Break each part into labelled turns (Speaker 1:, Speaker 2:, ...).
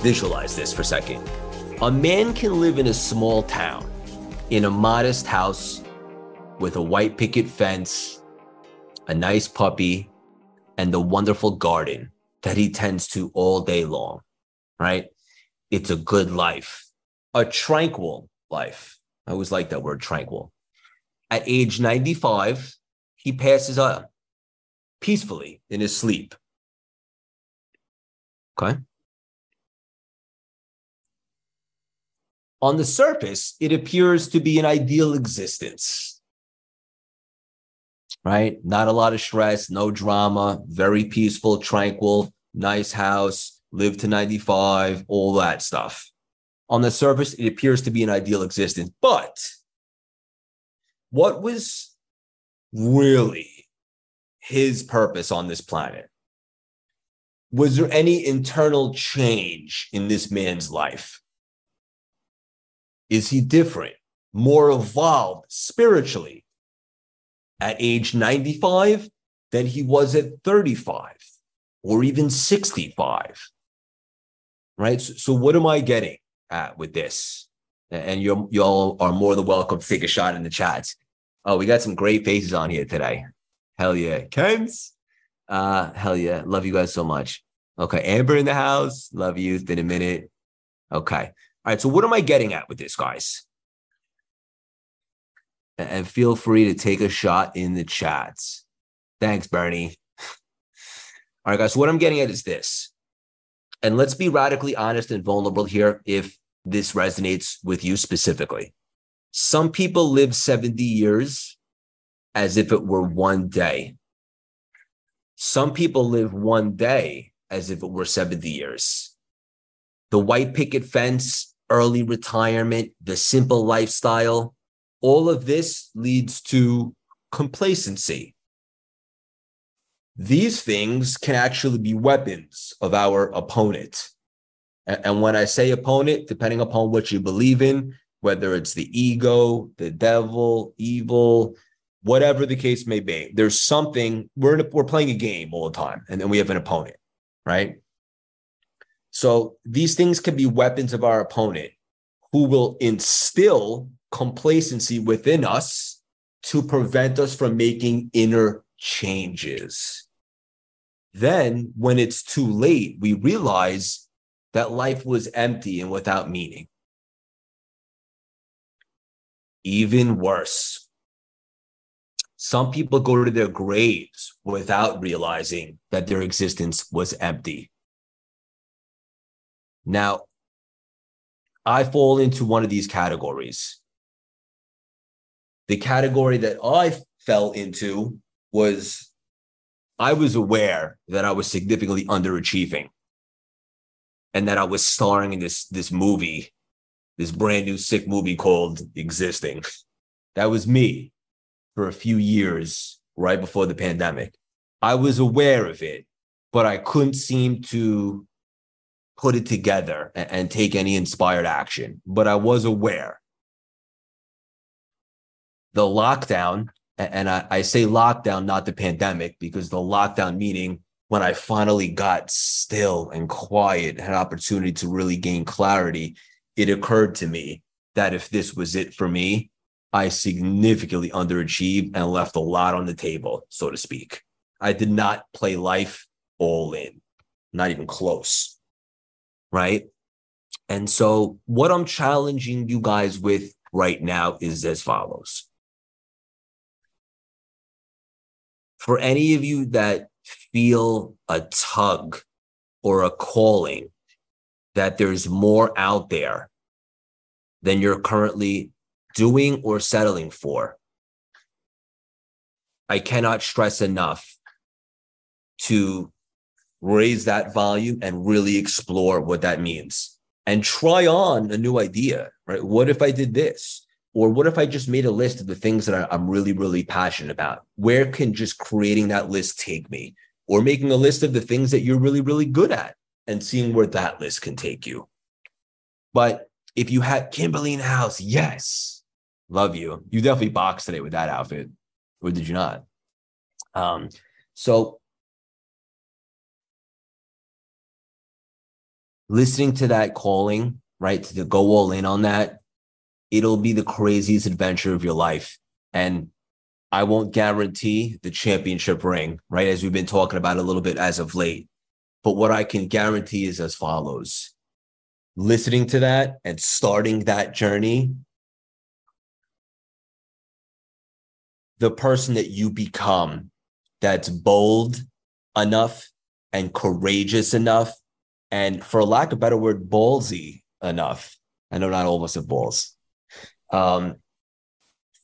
Speaker 1: Visualize this for a second. A man can live in a small town, in a modest house with a white picket fence, a nice puppy, and a wonderful garden that he tends to all day long, right? It's a good life, a tranquil life. I always like that word, tranquil. At age 95, he passes on peacefully in his sleep. Okay. On the surface, it appears to be an ideal existence, right? Not a lot of stress, no drama, very peaceful, tranquil, nice house, live to 95, all that stuff. On the surface, it appears to be an ideal existence. But what was really his purpose on this planet? Was there any internal change in this man's life? Is he different, more evolved spiritually at age 95 than he was at 35 or even 65? Right. So, so what am I getting at with this? And you y'all are more than welcome to take a shot in the chats. Oh, we got some great faces on here today. Hell yeah. Kens. Uh, hell yeah. Love you guys so much. Okay. Amber in the house. Love you. It's been a minute. Okay. All right. So, what am I getting at with this, guys? And feel free to take a shot in the chats. Thanks, Bernie. All right, guys. So what I'm getting at is this. And let's be radically honest and vulnerable here if this resonates with you specifically. Some people live 70 years as if it were one day. Some people live one day as if it were 70 years. The white picket fence early retirement, the simple lifestyle, all of this leads to complacency. These things can actually be weapons of our opponent. And when I say opponent, depending upon what you believe in, whether it's the ego, the devil, evil, whatever the case may be, there's something we're we're playing a game all the time, and then we have an opponent, right? So these things can be weapons of our opponent who will instill complacency within us to prevent us from making inner changes. Then, when it's too late, we realize that life was empty and without meaning. Even worse, some people go to their graves without realizing that their existence was empty. Now, I fall into one of these categories. The category that I fell into was I was aware that I was significantly underachieving and that I was starring in this, this movie, this brand new sick movie called Existing. That was me for a few years right before the pandemic. I was aware of it, but I couldn't seem to put it together and, and take any inspired action, but I was aware. The lockdown, and I, I say lockdown, not the pandemic, because the lockdown meaning when I finally got still and quiet, had opportunity to really gain clarity, it occurred to me that if this was it for me, I significantly underachieved and left a lot on the table, so to speak. I did not play life all in, not even close right? And so, what I'm challenging you guys with right now is as follows. For any of you that feel a tug or a calling that there's more out there than you're currently doing or settling for, I cannot stress enough to raise that volume and really explore what that means. and try on a new idea, right? What if I did this? Or what if I just made a list of the things that I'm really, really passionate about? Where can just creating that list take me? Or making a list of the things that you're really, really good at and seeing where that list can take you. But if you had Kimberly in the house, yes, love you. You definitely boxed today with that outfit, or did you not? Um, so listening to that calling, right, to go all in on that, it'll be the craziest adventure of your life. And I won't guarantee the championship ring, right? As we've been talking about a little bit as of late. But what I can guarantee is as follows listening to that and starting that journey, the person that you become that's bold enough and courageous enough, and for a lack of better word, ballsy enough. I know not all of us have balls. Um,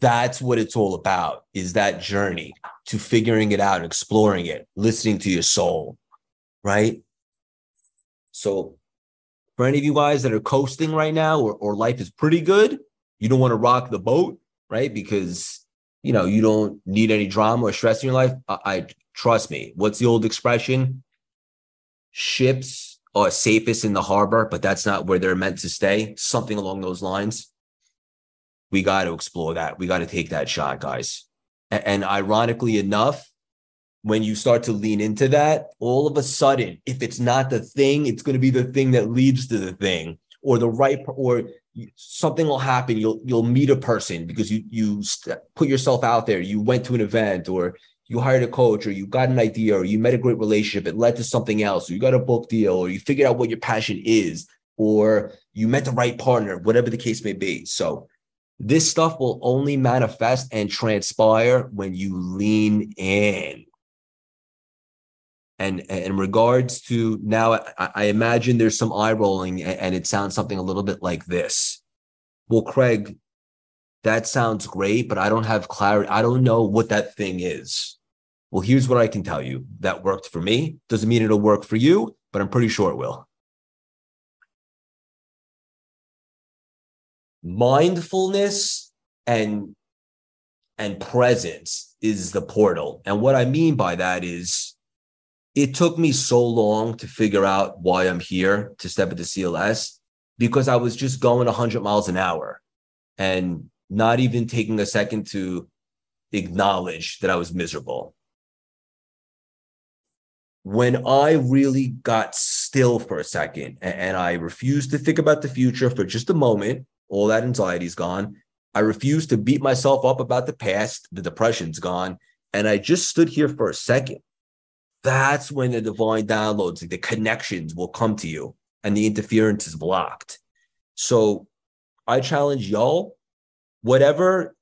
Speaker 1: that's what it's all about is that journey to figuring it out, exploring it, listening to your soul, right? So for any of you guys that are coasting right now or, or life is pretty good, you don't want to rock the boat, right? Because you know you don't need any drama or stress in your life. I, I trust me. What's the old expression? Ships are safest in the harbor, but that's not where they're meant to stay. Something along those lines. We got to explore that. We got to take that shot, guys. And, and ironically enough, when you start to lean into that, all of a sudden, if it's not the thing, it's going to be the thing that leads to the thing, or the right, or something will happen. You'll you'll meet a person because you you put yourself out there. You went to an event, or you hired a coach, or you got an idea, or you met a great relationship. It led to something else, or you got a book deal, or you figured out what your passion is, or you met the right partner, whatever the case may be. So this stuff will only manifest and transpire when you lean in and in regards to now, I, imagine there's some eye rolling and, and it sounds something a little bit like this. Well, Craig, that sounds great, but I don't have clarity. I don't know what that thing is. Well, here's what I can tell you that worked for me. Doesn't mean it'll work for you, but I'm pretty sure it will. Mindfulness and and presence is the portal. And what I mean by that is it took me so long to figure out why I'm here to step into CLS because I was just going 100 miles an hour and not even taking a second to acknowledge that I was miserable. When I really got still for a second and I refused to think about the future for just a moment, all that anxiety's gone. I refused to beat myself up about the past, the depression's gone. And I just stood here for a second that's when the divine downloads, the connections will come to you and the interference is blocked. So I challenge y'all, whatever,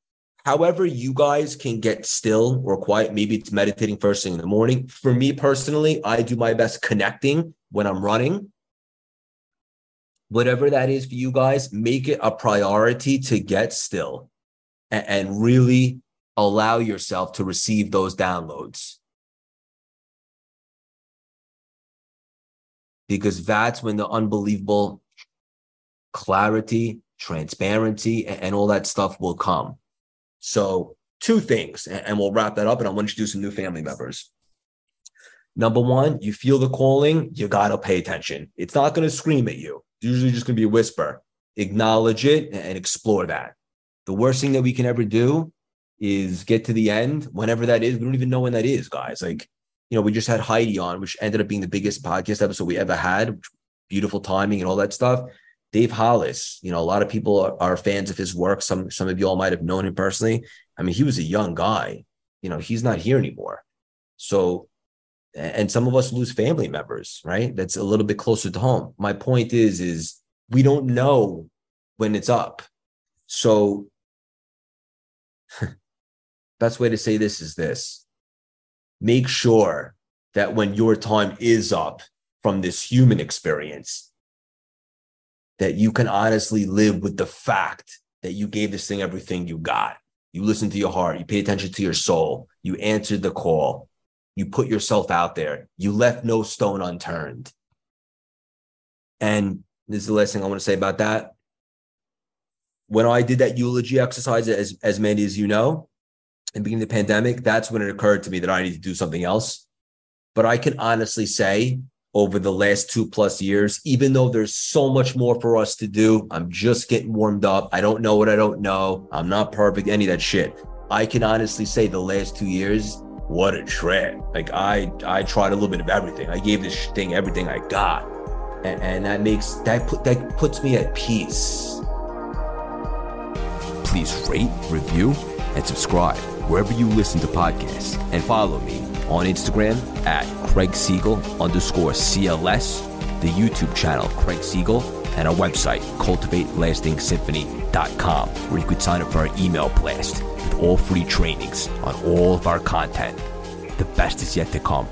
Speaker 1: however you guys can get still or quiet, maybe it's meditating first thing in the morning. For me personally, I do my best connecting when I'm running. Whatever that is for you guys, make it a priority to get still and, and really allow yourself to receive those downloads because that's when the unbelievable clarity, transparency, and all that stuff will come. So, two things, and we'll wrap that up. And I want to introduce some new family members. Number one, you feel the calling, you got to pay attention. It's not going to scream at you, it's usually just going to be a whisper. Acknowledge it and explore that. The worst thing that we can ever do is get to the end, whenever that is. We don't even know when that is, guys. Like, you know, we just had Heidi on, which ended up being the biggest podcast episode we ever had. Beautiful timing and all that stuff. Dave Hollis, you know, a lot of people are, fans of his work. Some some of you all might have known him personally. I mean, he was a young guy. You know, he's not here anymore. So, and some of us lose family members, right? That's a little bit closer to home. My point is, is we don't know when it's up. So, best way to say this is this make sure that when your time is up from this human experience, that you can honestly live with the fact that you gave this thing everything you got. You listened to your heart, you paid attention to your soul, you answered the call, you put yourself out there, you left no stone unturned. And This is the last thing I want to say about that. When I did that eulogy exercise, as as many as you know, the beginning the pandemic, that's when it occurred to me that I need to do something else. But I can honestly say over the last two plus years, even though there's so much more for us to do, I'm just getting warmed up. I don't know what I don't know. I'm not perfect, any of that shit. I can honestly say the last two years, what a trip. Like I I tried a little bit of everything. I gave this thing everything I got. And, and that makes that put that puts me at peace.
Speaker 2: Please rate, review, and subscribe wherever you listen to podcasts. And follow me on Instagram at Craig Siegel underscore CLS, the YouTube channel Craig Siegel, and our website, cultivatelastingsymphony.com, where you could sign up for our email blast with all free trainings on all of our content. The best is yet to come.